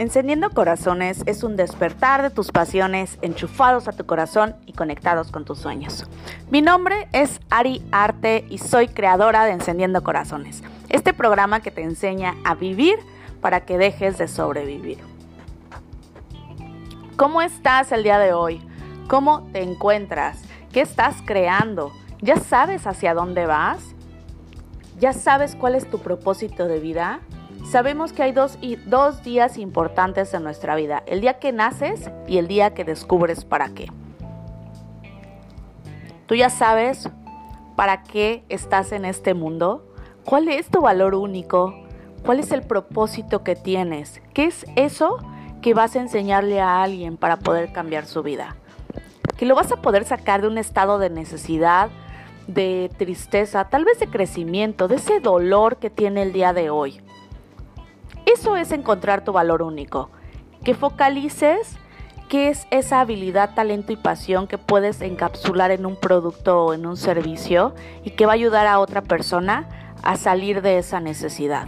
Encendiendo Corazones es un despertar de tus pasiones enchufados a tu corazón y conectados con tus sueños. Mi nombre es Ari Arte y soy creadora de Encendiendo Corazones, este programa que te enseña a vivir para que dejes de sobrevivir. ¿Cómo estás el día de hoy? ¿Cómo te encuentras? ¿Qué estás creando? ¿Ya sabes hacia dónde vas? ¿Ya sabes cuál es tu propósito de vida? Sabemos que hay dos, dos días importantes en nuestra vida, el día que naces y el día que descubres para qué. Tú ya sabes para qué estás en este mundo, cuál es tu valor único, cuál es el propósito que tienes, qué es eso que vas a enseñarle a alguien para poder cambiar su vida, que lo vas a poder sacar de un estado de necesidad, de tristeza, tal vez de crecimiento, de ese dolor que tiene el día de hoy. Eso es encontrar tu valor único, que focalices qué es esa habilidad, talento y pasión que puedes encapsular en un producto o en un servicio y que va a ayudar a otra persona a salir de esa necesidad.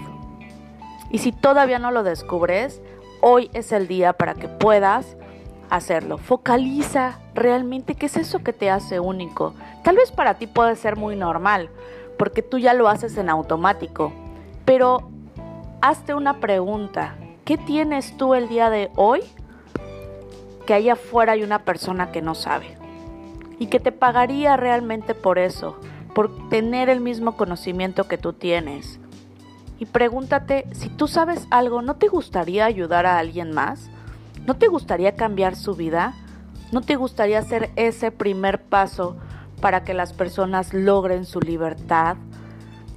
Y si todavía no lo descubres, hoy es el día para que puedas hacerlo. Focaliza realmente qué es eso que te hace único. Tal vez para ti puede ser muy normal, porque tú ya lo haces en automático, pero hazte una pregunta. ¿Qué tienes tú el día de hoy que allá afuera hay una persona que no sabe? Y que te pagaría realmente por eso, por tener el mismo conocimiento que tú tienes. Y pregúntate, si tú sabes algo, ¿no te gustaría ayudar a alguien más? ¿No te gustaría cambiar su vida? ¿No te gustaría hacer ese primer paso para que las personas logren su libertad?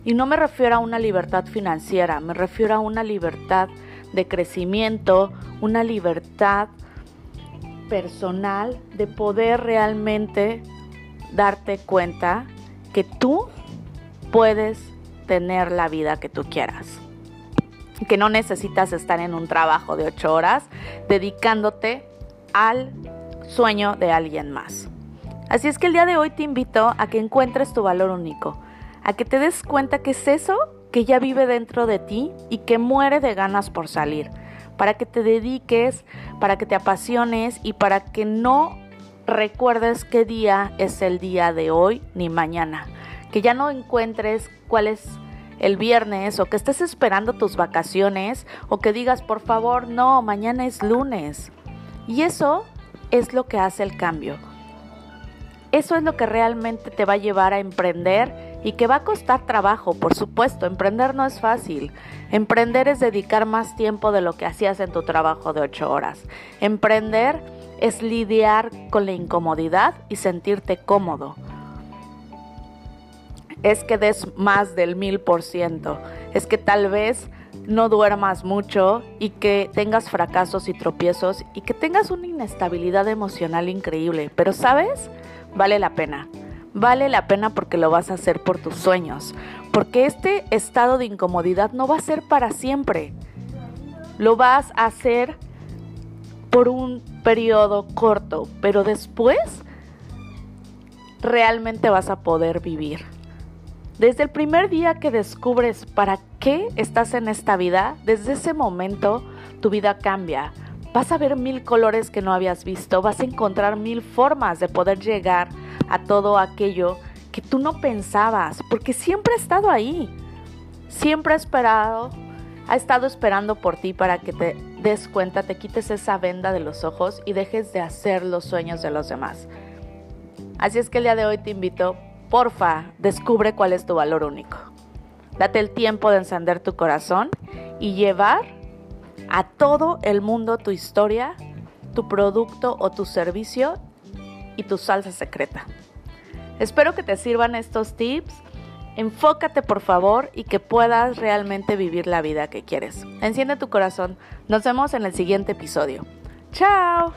Y no me refiero a una libertad financiera, me refiero a una libertad de crecimiento, una libertad personal de poder realmente darte cuenta que tú puedes tener la vida que tú quieras. Que no necesitas estar en un trabajo de ocho horas dedicándote al sueño de alguien más. Así es que el día de hoy te invito a que encuentres tu valor único a que te des cuenta que es eso que ya vive dentro de ti y que muere de ganas por salir, para que te dediques, para que te apasiones y para que no recuerdes qué día es el día de hoy ni mañana, que ya no encuentres cuál es el viernes o que estés esperando tus vacaciones o que digas por favor no, mañana es lunes. Y eso es lo que hace el cambio. Eso es lo que realmente te va a llevar a emprender y que va a costar trabajo, por supuesto, emprender no es fácil. Emprender es dedicar más tiempo de lo que hacías en tu trabajo de ocho horas. Emprender es lidiar con la incomodidad y sentirte cómodo. Es que des más del mil por ciento. Es que tal vez no duermas mucho y que tengas fracasos y tropiezos y que tengas una inestabilidad emocional increíble. Pero sabes, vale la pena vale la pena porque lo vas a hacer por tus sueños, porque este estado de incomodidad no va a ser para siempre, lo vas a hacer por un periodo corto, pero después realmente vas a poder vivir. Desde el primer día que descubres para qué estás en esta vida, desde ese momento tu vida cambia. Vas a ver mil colores que no habías visto, vas a encontrar mil formas de poder llegar a todo aquello que tú no pensabas, porque siempre ha estado ahí. Siempre ha esperado, ha estado esperando por ti para que te des cuenta, te quites esa venda de los ojos y dejes de hacer los sueños de los demás. Así es que el día de hoy te invito, porfa, descubre cuál es tu valor único. Date el tiempo de encender tu corazón y llevar a todo el mundo tu historia, tu producto o tu servicio y tu salsa secreta. Espero que te sirvan estos tips. Enfócate por favor y que puedas realmente vivir la vida que quieres. Enciende tu corazón. Nos vemos en el siguiente episodio. ¡Chao!